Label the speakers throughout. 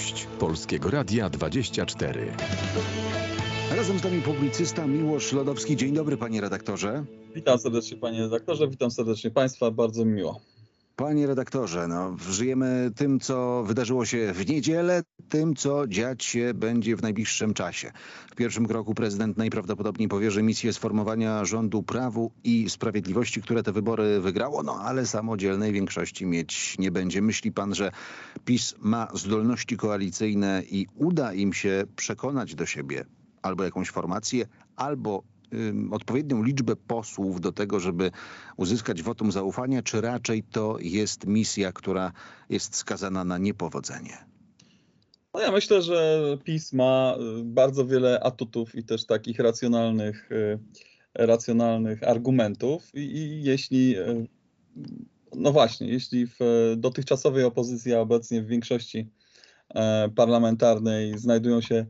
Speaker 1: Gość Polskiego Radia 24.
Speaker 2: Razem z nami publicysta Miłosz Lodowski. Dzień dobry, panie redaktorze.
Speaker 3: Witam serdecznie, panie redaktorze, witam serdecznie państwa, bardzo mi miło.
Speaker 2: Panie redaktorze, no, żyjemy tym, co wydarzyło się w niedzielę, tym, co dziać się będzie w najbliższym czasie. W pierwszym kroku prezydent najprawdopodobniej powierzy misję sformowania rządu prawu i sprawiedliwości, które te wybory wygrało, no ale samodzielnej większości mieć nie będzie. Myśli pan, że PiS ma zdolności koalicyjne i uda im się przekonać do siebie albo jakąś formację, albo odpowiednią liczbę posłów do tego, żeby uzyskać wotum zaufania, czy raczej to jest misja, która jest skazana na niepowodzenie?
Speaker 3: No ja myślę, że PiS ma y, bardzo wiele atutów i też takich racjonalnych, y, racjonalnych argumentów i, i jeśli y, no właśnie, jeśli w dotychczasowej opozycji, a obecnie w większości e, parlamentarnej znajdują się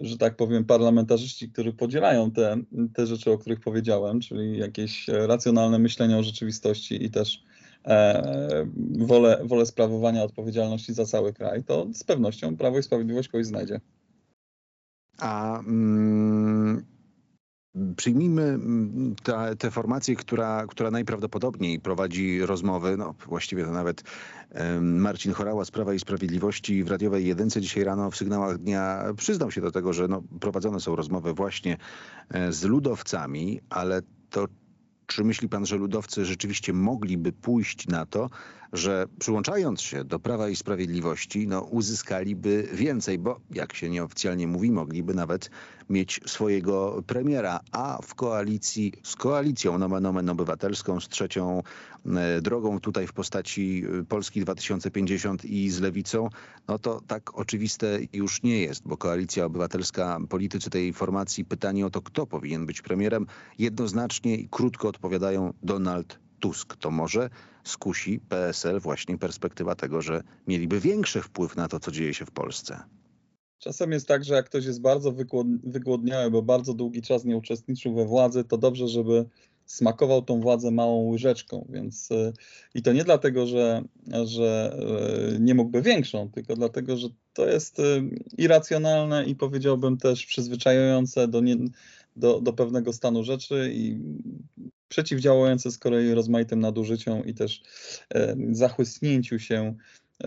Speaker 3: że tak powiem, parlamentarzyści, którzy podzielają te, te rzeczy, o których powiedziałem, czyli jakieś racjonalne myślenie o rzeczywistości i też e, wolę, wolę sprawowania odpowiedzialności za cały kraj, to z pewnością Prawo i Sprawiedliwość kogoś znajdzie.
Speaker 2: A mm, Przyjmijmy mm, tę formację, która, która najprawdopodobniej prowadzi rozmowy, no właściwie to nawet Marcin Chorała z Prawa i Sprawiedliwości w radiowej jedynce dzisiaj rano w sygnałach dnia przyznał się do tego, że no, prowadzone są rozmowy właśnie e, z ludowcami, ale to czy myśli pan, że ludowcy rzeczywiście mogliby pójść na to, że przyłączając się do Prawa i Sprawiedliwości, no, uzyskaliby więcej, bo jak się nieoficjalnie mówi, mogliby nawet mieć swojego premiera, a w koalicji z koalicją nomen omen obywatelską, z trzecią e, drogą tutaj w postaci e, Polski 2050 i z Lewicą, no to tak oczywiste już nie jest, bo koalicja obywatelska, politycy tej formacji, pytanie o to, kto powinien być premierem, jednoznacznie i krótko odpowiadają Donald Tusk. To może skusi PSL właśnie perspektywa tego, że mieliby większy wpływ na to, co dzieje się w Polsce.
Speaker 3: Czasem jest tak, że jak ktoś jest bardzo wygłodniały, bo bardzo długi czas nie uczestniczył we władzy, to dobrze, żeby smakował tą władzę małą łyżeczką, więc y, i to nie dlatego, że, że y, nie mógłby większą, tylko dlatego, że to jest y, irracjonalne i powiedziałbym też przyzwyczajające do, nie, do, do pewnego stanu rzeczy i przeciwdziałające z kolei rozmaitym nadużyciom i też zachłysnięciu się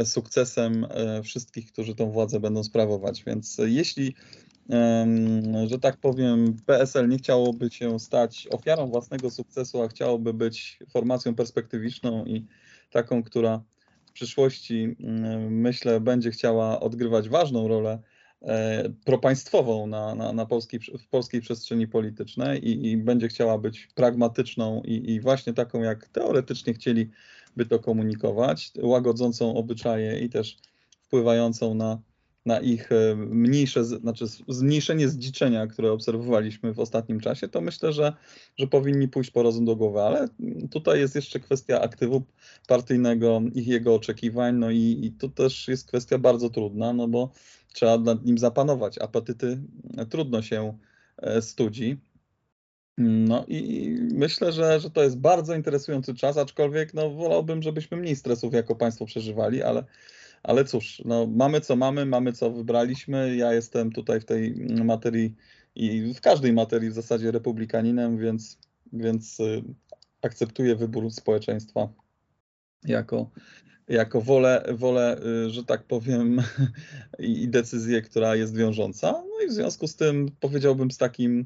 Speaker 3: sukcesem e, wszystkich, którzy tą władzę będą sprawować. Więc jeśli, że tak powiem, PSL nie chciałoby się stać ofiarą własnego sukcesu, a chciałoby być formacją perspektywiczną i taką, która w przyszłości, myślę, będzie chciała odgrywać ważną rolę e, propaństwową na, na, na polskiej, w polskiej przestrzeni politycznej i, i będzie chciała być pragmatyczną i, i, właśnie taką, jak teoretycznie chcieli by to komunikować, łagodzącą obyczaje i też wpływającą na, na ich e, mniejsze, znaczy zmniejszenie zdziczenia, które obserwowaliśmy w ostatnim czasie, to myślę, że, że powinni pójść po rozum do głowy, ale tutaj jest jeszcze kwestia aktywu partyjnego, ich jego oczekiwań, no i, i to też jest kwestia bardzo trudna, no bo trzeba nad nim zapanować. Apetyty trudno się e, studzi. No i myślę, że, że to jest bardzo interesujący czas, aczkolwiek no, wolałbym, żebyśmy mniej stresów jako państwo przeżywali, ale, ale cóż, no, mamy co mamy, mamy co wybraliśmy. Ja jestem tutaj w tej materii i w każdej materii w zasadzie republikaninem, więc, więc y, akceptuję wybór społeczeństwa jako, jako wolę, wolę, y, że tak powiem, i decyzję, która jest wiążąca. No i w związku z tym powiedziałbym z takim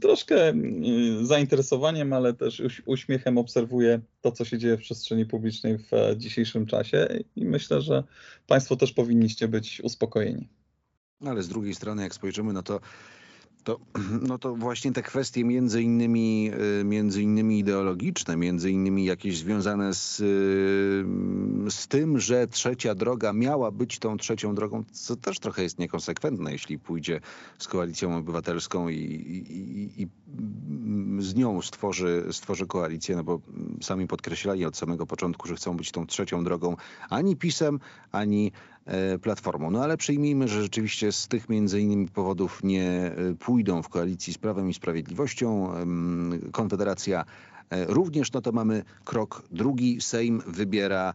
Speaker 3: troszkę y, zainteresowaniem, ale też uśmiechem obserwuję to, co się dzieje w przestrzeni publicznej w e, dzisiejszym czasie i myślę, że Państwo też powinniście być uspokojeni.
Speaker 2: Ale z drugiej strony, jak spojrzymy, no to to, no to właśnie te kwestie między innymi, y, między innymi ideologiczne, między innymi jakieś związane z, y, z tym, że trzecia droga miała być tą trzecią drogą, co też trochę jest niekonsekwentne, jeśli pójdzie z koalicją obywatelską i, i, i z nią stworzy, stworzy koalicję, no bo sami podkreślali od samego początku, że chcą być tą trzecią drogą ani PiSem, ani platformą. No ale przyjmijmy, że rzeczywiście z tych między innymi powodów nie e, pójdą w koalicji z Prawem i Sprawiedliwością. Konfederacja e, również, no to mamy krok drugi. Sejm wybiera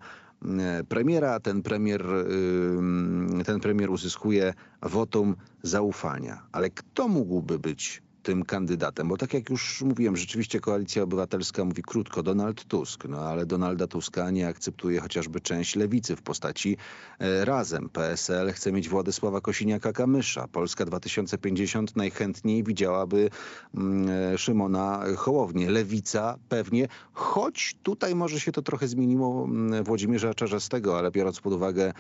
Speaker 2: premiera. Ten premier, ten premier uzyskuje wotum zaufania. Ale kto mógłby być tym kandydatem, bo tak jak już mówiłem, rzeczywiście Koalicja Obywatelska mówi krótko Donald Tusk, no ale Donalda Tuska nie akceptuje chociażby część lewicy w postaci e, Razem. PSL chce mieć Władysława Kosiniaka-Kamysza. Polska 2050 najchętniej widziałaby mm, e, Szymona Hołownię. Lewica pewnie, choć tutaj może się to trochę zmieniło mm, Włodzimierza Czarzastego, ale biorąc pod uwagę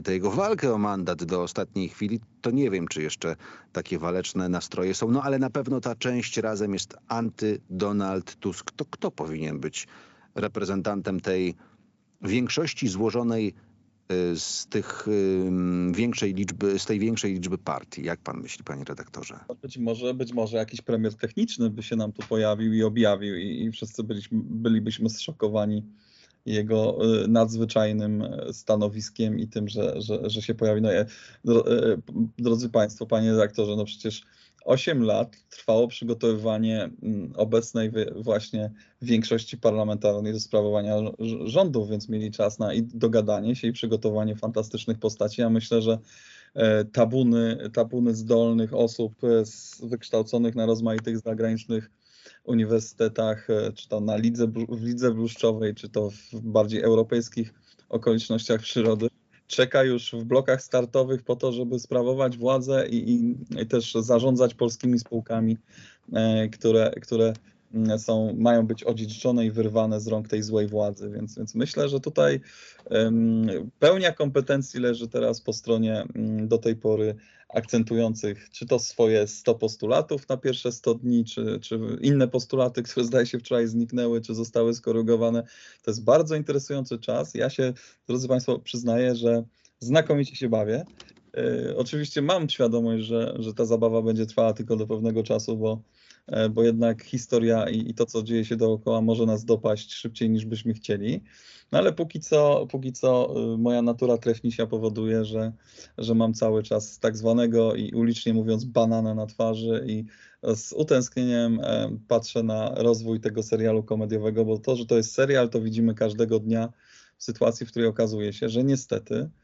Speaker 2: tę jego walkę o mandat do ostatniej chwili, to nie wiem, czy jeszcze takie waleczne nastroje są. No ale na pewno ta część razem jest anty-Donald Tusk. To kto powinien być reprezentantem tej większości złożonej y, z tych większej liczby, z tej większej liczby partii. Jak pan myśli, panie redaktorze?
Speaker 3: Być może, być może jakiś premier techniczny by się nam tu pojawił i objawił i, i wszyscy byliśmy, bylibyśmy zszokowani jego y, nadzwyczajnym e, stanowiskiem i tym, że, że, że się pojawi. No, e, e, drodzy Państwo, Panie redaktorze, no przecież 8 lat trwało przygotowywanie mm, obecnej właśnie większości parlamentarnej do sprawowania rządów, więc mieli czas na dogadanie się i przygotowanie fantastycznych postaci. Ja myślę, że tabuny, tabuny zdolnych osób wykształconych na rozmaitych zagranicznych uniwersytetach, e, czy to na lidze, w lidze bluszczowej, czy to w bardziej europejskich okolicznościach przyrody, czeka już w blokach startowych po to, żeby sprawować władzę i, i, i też zarządzać polskimi spółkami, e, które, które Mm, są, mają być odziedziczone i wyrwane z rąk tej złej władzy. Więc, więc myślę, że tutaj um, pełnia kompetencji leży teraz po stronie um, do tej pory akcentujących czy to swoje 100 postulatów na pierwsze 100 dni, czy, czy inne postulaty, które zdaje się wczoraj zniknęły, czy zostały skorygowane. To jest bardzo interesujący czas. Ja się, drodzy Państwo, przyznaję, że znakomicie się bawię. E, oczywiście mam świadomość, że, że ta zabawa będzie trwała tylko do pewnego czasu, bo bo jednak historia i, i, to, co dzieje się dookoła, może nas dopaść szybciej niż byśmy chcieli. No ale póki co, póki co y, moja natura trefnisia powoduje, że, że mam cały czas tak zwanego i ulicznie mówiąc banana na twarzy i z utęsknieniem e, patrzę na rozwój tego serialu komediowego, bo to, że to jest serial, to widzimy każdego dnia w sytuacji, w której okazuje się, że niestety E,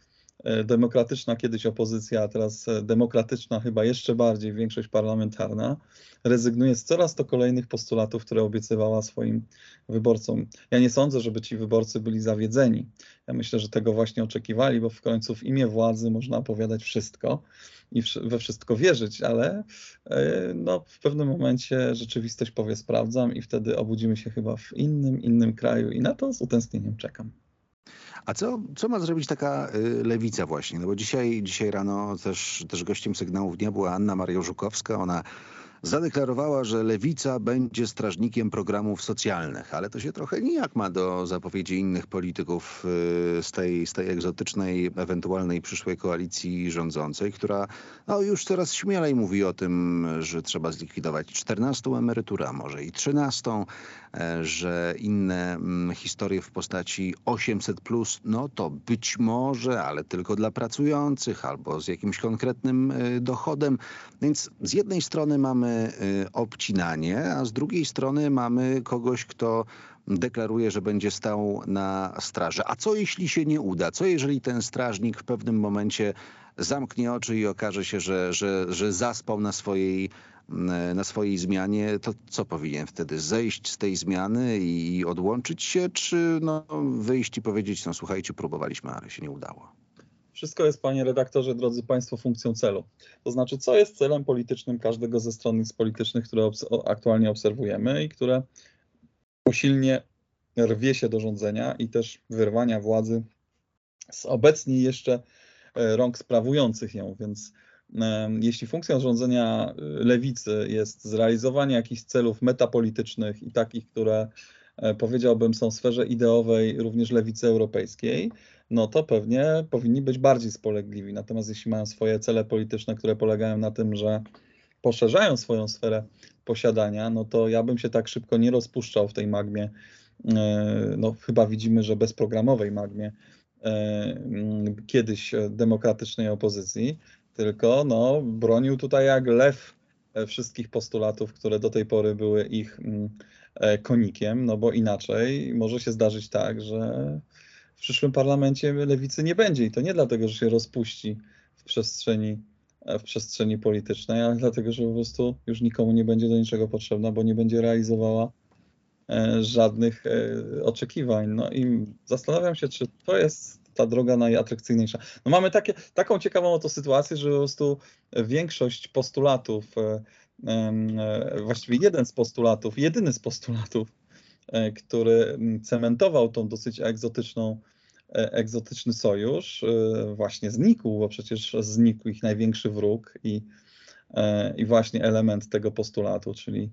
Speaker 3: demokratyczna kiedyś opozycja, a teraz e, demokratyczna chyba jeszcze bardziej większość parlamentarna, rezygnuje z coraz to kolejnych postulatów, które obiecywała swoim wyborcom. Ja nie sądzę, żeby ci wyborcy byli zawiedzeni. Ja myślę, że tego właśnie oczekiwali, bo w końcu w imię władzy można opowiadać wszystko i we wszystko wierzyć, ale e, no, w pewnym momencie rzeczywistość powie sprawdzam i wtedy obudzimy się chyba w innym, innym kraju i na to z utęsknieniem czekam.
Speaker 2: A co, co ma zrobić taka y, lewica właśnie? No bo dzisiaj, dzisiaj rano też, też gościem sygnałów dnia była Anna Maria Żukowska. Ona zadeklarowała, że lewica będzie strażnikiem programów socjalnych, ale to się trochę nijak ma do zapowiedzi innych polityków y, z tej, z tej egzotycznej, ewentualnej przyszłej koalicji rządzącej, która no, już coraz śmielej mówi o tym, że trzeba zlikwidować 14 emeryturę, a może i 13, e, że inne mm, historie w postaci 800 plus, no to być może, ale tylko dla pracujących albo z jakimś konkretnym e, dochodem. Więc z jednej strony mamy mamy y, obcinanie, a z drugiej strony mamy kogoś, kto deklaruje, że będzie stał na straży. A co jeśli się nie uda? Co jeżeli ten strażnik w pewnym momencie zamknie oczy i okaże się, że, że, że zaspał na swojej, mm, na swojej zmianie, to co powinien wtedy? Zejść z tej zmiany i odłączyć się, czy no, wyjść i powiedzieć, no słuchajcie, próbowaliśmy, ale się nie udało?
Speaker 3: Wszystko jest, panie redaktorze, drodzy państwo, funkcją celu. To znaczy, co jest celem politycznym każdego ze stronnic politycznych, które aktualnie obserwujemy i które usilnie rwie się do rządzenia i też wyrwania władzy z obecnie jeszcze e, rąk sprawujących ją. Więc jeśli funkcją rządzenia e, lewicy jest zrealizowanie jakichś celów metapolitycznych i takich, które e, powiedziałbym są w sferze ideowej również lewicy europejskiej, no to pewnie powinni być bardziej spolegliwi. Natomiast jeśli mają swoje cele polityczne, które polegają na tym, że poszerzają swoją sferę posiadania, no to ja bym się tak szybko nie rozpuszczał w tej magmie. E, no chyba widzimy, że bezprogramowej magmie e, kiedyś demokratycznej opozycji, tylko no, bronił tutaj jak lew wszystkich postulatów, które do tej pory były ich konikiem, no bo inaczej może się zdarzyć tak, że w przyszłym parlamencie lewicy nie będzie i to nie dlatego, że się rozpuści w przestrzeni, w przestrzeni politycznej, ale dlatego, że po prostu już nikomu nie będzie do niczego potrzebna, bo nie będzie realizowała e, żadnych e, oczekiwań. No i zastanawiam się, czy to jest ta droga najatrakcyjniejsza. No mamy takie, taką ciekawą oto sytuację, że po prostu większość postulatów, właściwie jeden z postulatów, jedyny z postulatów E, który cementował tą dosyć egzotyczną, e, egzotyczny sojusz, e, właśnie znikł, bo przecież znikł ich największy wróg i, i właśnie element tego postulatu, czyli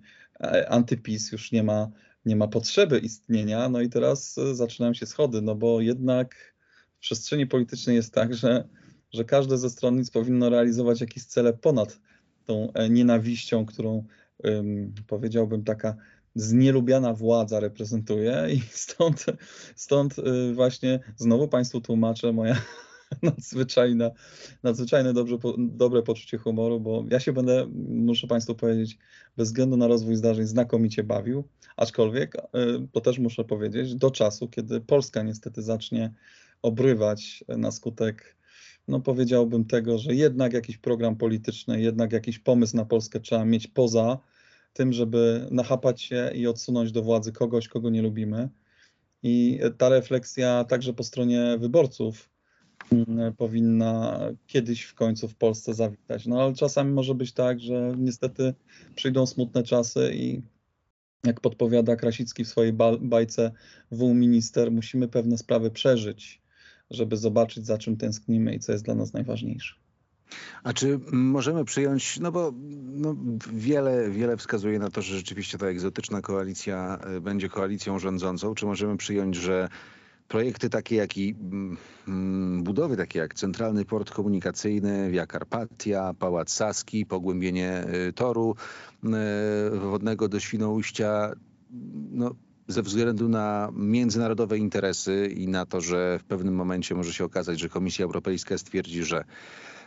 Speaker 3: antypis już nie ma, nie ma potrzeby istnienia, no i teraz zaczynają się schody, no bo jednak w przestrzeni politycznej jest tak, że, że każde ze stronnic powinno realizować jakieś cele ponad tą nienawiścią, którą powiedziałbym taka znielubiana władza reprezentuje i stąd, stąd y, właśnie znowu Państwu tłumaczę moja nadzwyczajna, nadzwyczajne dobrze, dobre poczucie humoru, bo ja się będę, muszę Państwu powiedzieć, bez względu na rozwój zdarzeń znakomicie bawił, aczkolwiek, y, to też muszę powiedzieć, do czasu, kiedy Polska niestety zacznie obrywać na skutek no powiedziałbym tego, że jednak jakiś program polityczny, jednak jakiś pomysł na Polskę trzeba mieć poza tym, żeby nachapać się i odsunąć do władzy kogoś, kogo nie lubimy. I ta refleksja także po stronie wyborców mm, powinna kiedyś w końcu w Polsce zawitać. No ale czasami może być tak, że niestety przyjdą smutne czasy i jak podpowiada Krasicki w swojej bajce wół minister, musimy pewne sprawy przeżyć, żeby zobaczyć za czym tęsknimy i co jest dla nas najważniejsze.
Speaker 2: A czy możemy przyjąć, no bo no wiele, wiele wskazuje na to, że rzeczywiście ta egzotyczna koalicja e, będzie koalicją rządzącą. Czy możemy przyjąć, że projekty takie jak i mm, budowy takie jak Centralny Port Komunikacyjny, Via Carpatia, Pałac Saski, pogłębienie e, toru e, wodnego do Świnoujścia, no, ze względu na międzynarodowe interesy i na to, że w pewnym momencie może się okazać, że Komisja Europejska stwierdzi, że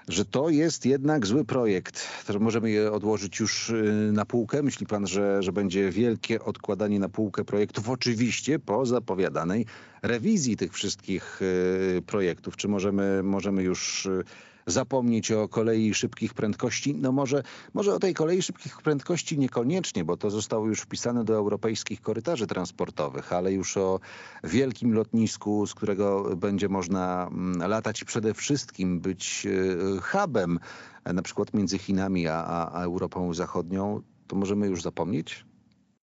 Speaker 2: że to jest jednak zły projekt. To możemy je odłożyć już y, na półkę. Myśli pan, że, że będzie wielkie odkładanie na półkę projektów? Oczywiście po zapowiadanej rewizji tych wszystkich y, projektów. Czy możemy, możemy już y, zapomnieć o kolei szybkich prędkości. No może, może o tej kolei szybkich prędkości niekoniecznie, bo to zostało już wpisane do europejskich korytarzy transportowych, ale już o wielkim lotnisku, z którego będzie można mm, latać przede wszystkim być e, hubem, e, na przykład między Chinami a, a Europą Zachodnią, to możemy już zapomnieć?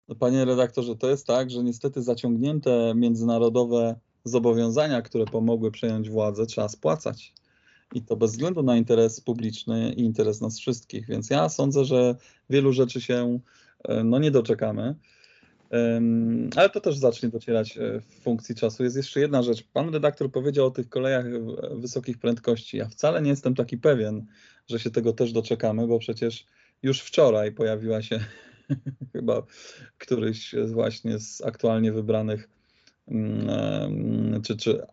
Speaker 3: No, panie redaktorze, to jest tak, że niestety zaciągnięte międzynarodowe zobowiązania, które pomogły przejąć władzę, trzeba spłacać i to bez względu na interes publiczny i interes nas wszystkich. Więc ja sądzę, że wielu rzeczy się e, no, nie doczekamy. Ale to też zacznie docierać e, w funkcji czasu. Jest jeszcze jedna rzecz. Pan redaktor powiedział o tych kolejach wysokich prędkości. Ja wcale nie jestem taki pewien, że się tego też doczekamy, bo przecież już wczoraj pojawiła się chyba któryś właśnie z aktualnie wybranych mm, czy, czy e,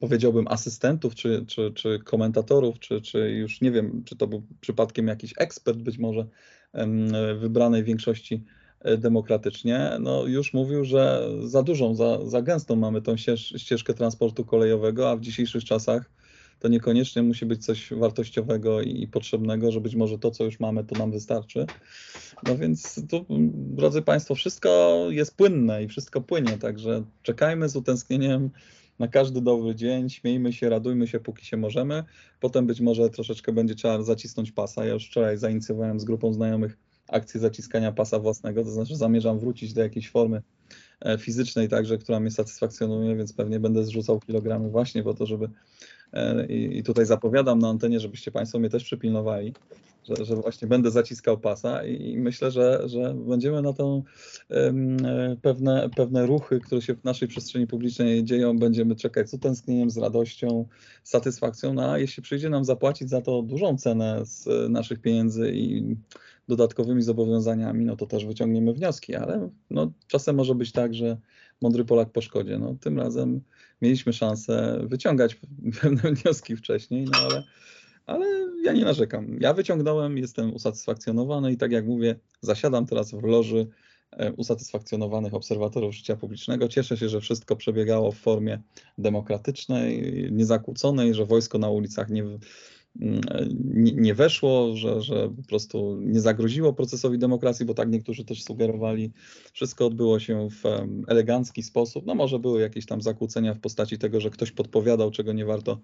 Speaker 3: powiedziałbym, asystentów, czy, czy, czy komentatorów, czy, czy już nie wiem, czy to był przypadkiem jakiś ekspert być może wybranej większości e, demokratycznie, no już mówił, że za dużą, za, za gęstą mamy tą ścieżkę transportu kolejowego, a w dzisiejszych czasach to niekoniecznie musi być coś wartościowego i potrzebnego, że być może to, co już mamy, to nam wystarczy. No więc tu, drodzy Państwo, wszystko jest płynne i wszystko płynie, także czekajmy z utęsknieniem na każdy dobry dzień, śmiejmy się, radujmy się, póki się możemy. Potem być może troszeczkę będzie trzeba zacisnąć pasa. Ja już wczoraj zainicjowałem z grupą znajomych akcję zaciskania pasa własnego, to znaczy zamierzam wrócić do jakiejś formy e, fizycznej także, która mnie satysfakcjonuje, więc pewnie będę zrzucał kilogramy właśnie po to, żeby e, i tutaj zapowiadam na antenie, żebyście Państwo mnie też przypilnowali, że, że właśnie będę zaciskał pasa i, myślę, że, że będziemy na tą pewne, pewne ruchy, które się w naszej przestrzeni publicznej dzieją, będziemy czekać z utęsknieniem, z radością, satysfakcją, no a jeśli przyjdzie nam zapłacić za to dużą cenę z naszych pieniędzy i dodatkowymi zobowiązaniami, no to też wyciągniemy wnioski, ale no, czasem może być tak, że mądry Polak po szkodzie. No, tym razem mieliśmy szansę wyciągać pewne wnioski wcześniej, no ale ale ja nie narzekam. Ja wyciągnąłem, jestem usatysfakcjonowany i tak jak mówię, zasiadam teraz w loży usatysfakcjonowanych obserwatorów życia publicznego. Cieszę się, że wszystko przebiegało w formie demokratycznej, niezakłóconej, że wojsko na ulicach nie, nie, nie weszło, że, że po prostu nie zagroziło procesowi demokracji, bo tak niektórzy też sugerowali. Wszystko odbyło się w elegancki sposób. No może były jakieś tam zakłócenia w postaci tego, że ktoś podpowiadał, czego nie warto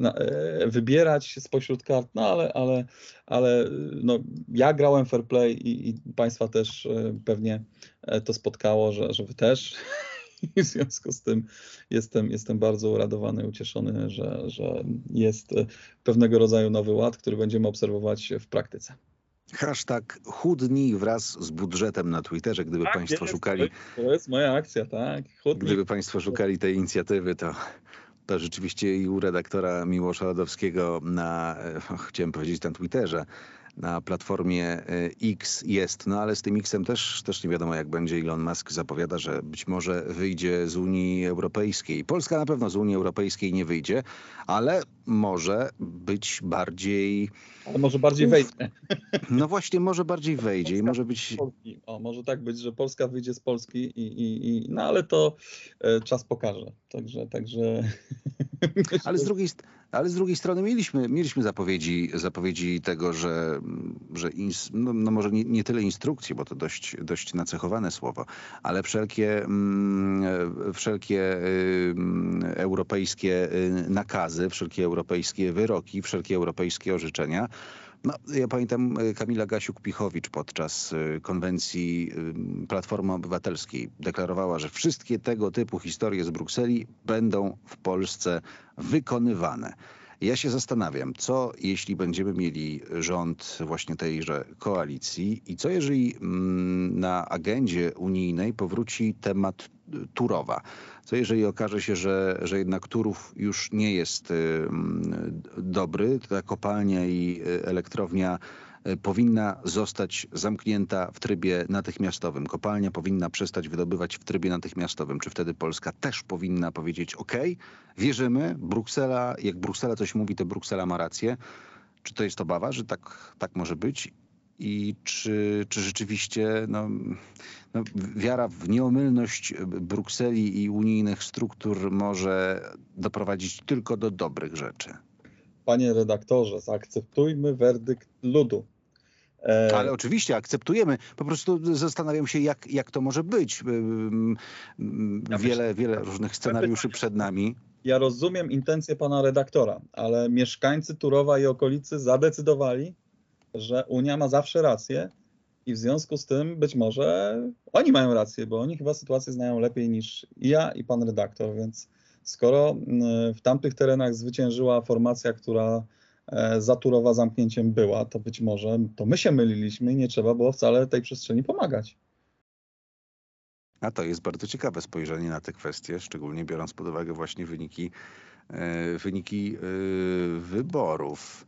Speaker 3: e, wybierać spośród kart, no ale, ale, ale no, ja grałem fair play i, i Państwa też e, pewnie e, to spotkało, że, że Wy też. W związku z tym jestem, jestem bardzo uradowany, ucieszony, że, że jest pewnego rodzaju nowy ład, który będziemy obserwować w praktyce.
Speaker 2: Hashtag chudnij wraz z budżetem na Twitterze, gdyby
Speaker 3: tak,
Speaker 2: Państwo
Speaker 3: jest,
Speaker 2: szukali.
Speaker 3: To jest moja akcja, tak.
Speaker 2: Chudnij. Gdyby Państwo szukali tej inicjatywy, to to rzeczywiście i u redaktora Miłosza Radowskiego na, e, chciałem powiedzieć, na Twitterze, na platformie e, X jest, no ale z tym Xem też, też nie wiadomo jak będzie. Elon Musk zapowiada, że być może wyjdzie z Unii Europejskiej. Polska na pewno z Unii Europejskiej nie wyjdzie, ale może być bardziej...
Speaker 3: Ale może bardziej wejdzie.
Speaker 2: No właśnie, może bardziej wejdzie i może być...
Speaker 3: O, może tak być, że Polska wyjdzie z Polski i, i, i no ale to e, czas pokaże. Także, także...
Speaker 2: Ale z drugiej, ale z drugiej strony mieliśmy, mieliśmy zapowiedzi, zapowiedzi tego, że, że ins, no, no, może nie, nie, tyle instrukcje, bo to dość, dość nacechowane słowo, ale wszelkie, mm, wszelkie y, europejskie y, nakazy, wszelkie europejskie wyroki, wszelkie europejskie orzeczenia no, ja pamiętam e, Kamila Gasiuk-Pichowicz podczas e, konwencji e, Platformy Obywatelskiej deklarowała, że wszystkie tego typu historie z Brukseli będą w Polsce wykonywane. Ja się zastanawiam, co jeśli będziemy mieli rząd właśnie tejże koalicji i co jeżeli mm, na agendzie unijnej powróci temat Turowa. Co jeżeli okaże się, że, że jednak Turów już nie jest y, mm, dobry, ta kopalnia i y, elektrownia y, powinna zostać zamknięta w trybie natychmiastowym. Kopalnia powinna przestać wydobywać w trybie natychmiastowym. Czy wtedy Polska też powinna powiedzieć OK, wierzymy, Bruksela, jak Bruksela coś mówi, to Bruksela ma rację. Czy to jest obawa, że tak, tak może być? I czy, czy rzeczywiście no, no, wiara w nieomylność Brukseli i unijnych struktur może doprowadzić tylko do dobrych rzeczy.
Speaker 3: Panie redaktorze, zaakceptujmy werdykt ludu.
Speaker 2: E... Ale oczywiście akceptujemy. Po prostu zastanawiam się, jak, jak to może być. Ja wiele, wiele różnych scenariuszy przed nami.
Speaker 3: Ja rozumiem intencje pana redaktora, ale mieszkańcy Turowa i okolicy zadecydowali, że Unia ma zawsze rację i w związku z tym być może oni mają rację, bo oni chyba sytuację znają lepiej niż ja i pan redaktor, więc skoro mm, w tamtych terenach zwyciężyła formacja, która e, zaturowa zamknięciem była, to być może to my się myliliśmy i nie trzeba było wcale tej przestrzeni pomagać.
Speaker 2: A to jest bardzo ciekawe spojrzenie na te kwestie, szczególnie biorąc pod uwagę właśnie wyniki, e, wyniki e, wyborów.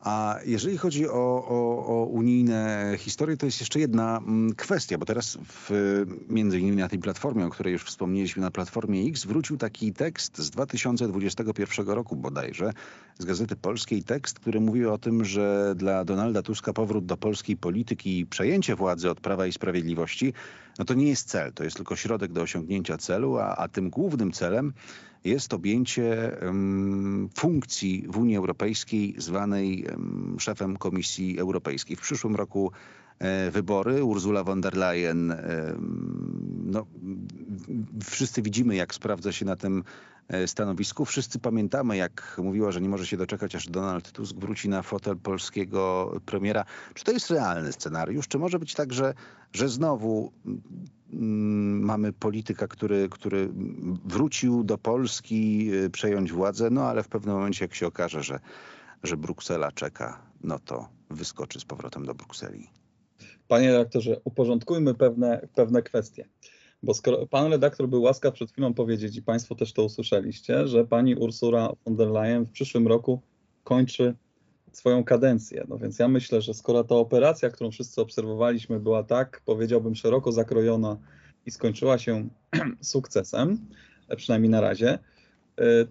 Speaker 2: A jeżeli chodzi o, o, o, unijne historie, to jest jeszcze jedna mm, kwestia, bo teraz w, między innymi na tej platformie, o której już wspomnieliśmy, na platformie X, wrócił taki tekst z 2021 roku bodajże, z Gazety Polskiej, tekst, który mówił o tym, że dla Donalda Tuska powrót do polskiej polityki i przejęcie władzy od Prawa i Sprawiedliwości, no to nie jest cel, to jest tylko środek do osiągnięcia celu, a, a tym głównym celem jest objęcie funkcji w Unii Europejskiej zwanej szefem Komisji Europejskiej. W przyszłym roku e, wybory. Ursula von der Leyen, no, wszyscy widzimy, jak sprawdza się na tym e, stanowisku. Wszyscy pamiętamy, jak mówiła, że nie może się doczekać, aż Donald Tusk wróci na fotel polskiego premiera. Czy to jest realny scenariusz? Czy może być tak, że, że znowu Mm, mamy polityka, który, który wrócił do Polski, y, przejąć władzę, no ale w pewnym momencie jak się okaże, że, że Bruksela czeka, no to wyskoczy z powrotem do Brukseli.
Speaker 3: Panie redaktorze, uporządkujmy pewne, pewne kwestie. Bo skoro pan redaktor był łaskaw przed chwilą powiedzieć i państwo też to usłyszeliście, że pani Ursula von der Leyen w przyszłym roku kończy swoją kadencję. No więc ja myślę, że skoro ta operacja, którą wszyscy obserwowaliśmy, była tak, powiedziałbym, szeroko zakrojona i skończyła się sukcesem, przynajmniej na razie,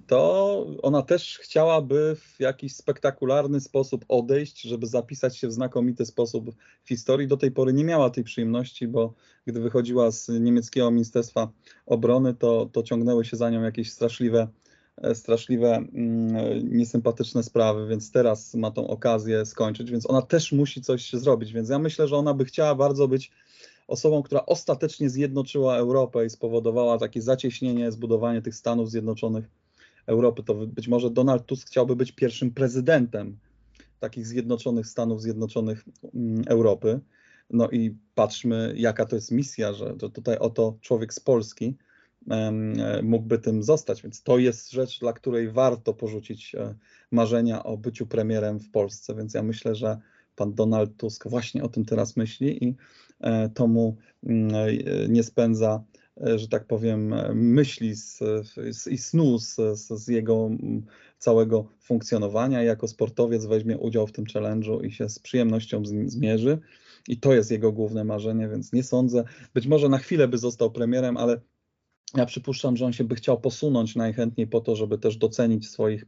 Speaker 3: to ona też chciałaby w jakiś spektakularny sposób odejść, żeby zapisać się w znakomity sposób w historii. Do tej pory nie miała tej przyjemności, bo gdy wychodziła z niemieckiego Ministerstwa Obrony, to, to ciągnęły się za nią jakieś straszliwe E, straszliwe, mm, niesympatyczne sprawy, więc teraz ma tą okazję skończyć, więc ona też musi coś zrobić. Więc ja myślę, że ona by chciała bardzo być osobą, która ostatecznie zjednoczyła Europę i spowodowała takie zacieśnienie, zbudowanie tych Stanów Zjednoczonych Europy. To być może Donald Tusk chciałby być pierwszym prezydentem takich zjednoczonych Stanów Zjednoczonych mm, Europy. No i patrzmy, jaka to jest misja, że tutaj oto człowiek z Polski mógłby tym zostać. Więc to jest rzecz, dla której warto porzucić e, marzenia o byciu premierem w Polsce. Więc ja myślę, że pan Donald Tusk właśnie o tym teraz myśli i e, to mu mm, e, nie spędza, że tak powiem, myśli z, z, i snu z, z, jego całego funkcjonowania. Jako sportowiec weźmie udział w tym challenge'u i się z przyjemnością zmierzy. I to jest jego główne marzenie, więc nie sądzę, być może na chwilę by został premierem, ale ja przypuszczam, że on się by chciał posunąć najchętniej po to, żeby też docenić swoich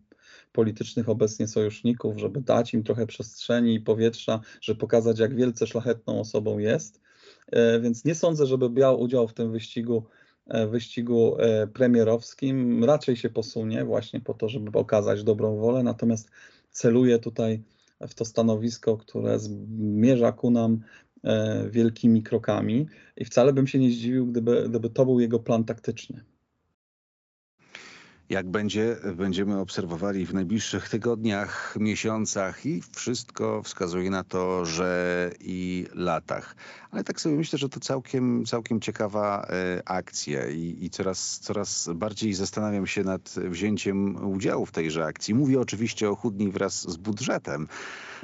Speaker 3: politycznych obecnie sojuszników, żeby dać im trochę przestrzeni i powietrza, żeby pokazać, jak wielce szlachetną osobą jest. E, więc nie sądzę, żeby brał udział w tym wyścigu, e, wyścigu e, premierowskim. Raczej się posunie właśnie po to, żeby okazać dobrą wolę, natomiast celuje tutaj w to stanowisko, które zmierza ku nam wielkimi krokami i wcale bym się nie zdziwił, gdyby, gdyby to był jego plan taktyczny.
Speaker 2: Jak będzie, będziemy obserwowali w najbliższych tygodniach, miesiącach i wszystko wskazuje na to, że i latach. Ale tak sobie myślę, że to całkiem, całkiem ciekawa e, akcja i, i coraz, coraz bardziej zastanawiam się nad wzięciem udziału w tejże akcji. Mówię oczywiście o chudni wraz z budżetem.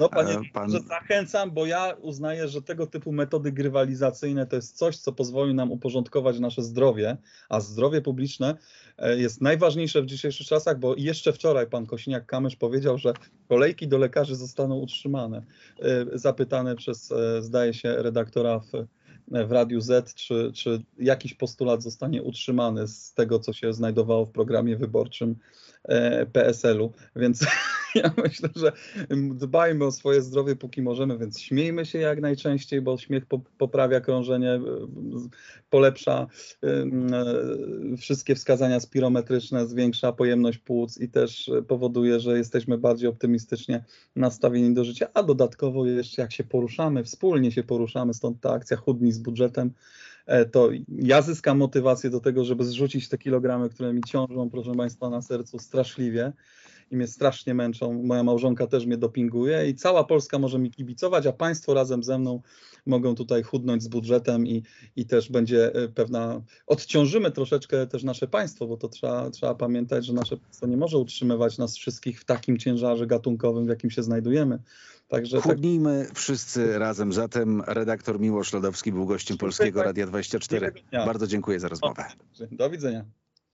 Speaker 3: No panie, e, Pan... że zachęcam, bo ja uznaję, że tego typu metody grywalizacyjne to jest coś, co pozwoli nam uporządkować nasze zdrowie, a zdrowie publiczne e, jest najważniejsze w dzisiejszych czasach, bo jeszcze wczoraj pan Kosiniak-Kamysz powiedział, że kolejki do lekarzy zostaną utrzymane. E, zapytany przez, zdaje się, redaktora w w Radiu Z, czy, czy jakiś postulat zostanie utrzymany z tego, co się znajdowało w programie wyborczym PSL-u. Więc ja myślę, że dbajmy o swoje zdrowie, póki możemy, więc śmiejmy się jak najczęściej, bo śmiech poprawia krążenie, e, polepsza e, wszystkie wskazania spirometryczne, zwiększa pojemność płuc i też powoduje, że jesteśmy bardziej optymistycznie nastawieni do życia, a dodatkowo jeszcze jak się poruszamy, wspólnie się poruszamy, stąd ta akcja Chudni z budżetem, e, to ja zyskam motywację do tego, żeby zrzucić te kilogramy, które mi ciążą, proszę Państwa, na sercu straszliwie i mnie strasznie męczą. Moja małżonka też mnie dopinguje i cała Polska może mi kibicować, a państwo razem ze mną mogą tutaj chudnąć z budżetem i, i też będzie e, pewna, odciążymy troszeczkę też nasze państwo, bo to trzeba, trzeba pamiętać, że nasze państwo nie może utrzymywać nas wszystkich w takim ciężarze gatunkowym, w jakim się znajdujemy.
Speaker 2: Także Chudnijmy tak... wszyscy razem. Zatem redaktor Miłosz Lodowski był gościem Polskiego Radia 24. Bardzo dziękuję za rozmowę.
Speaker 3: Do widzenia.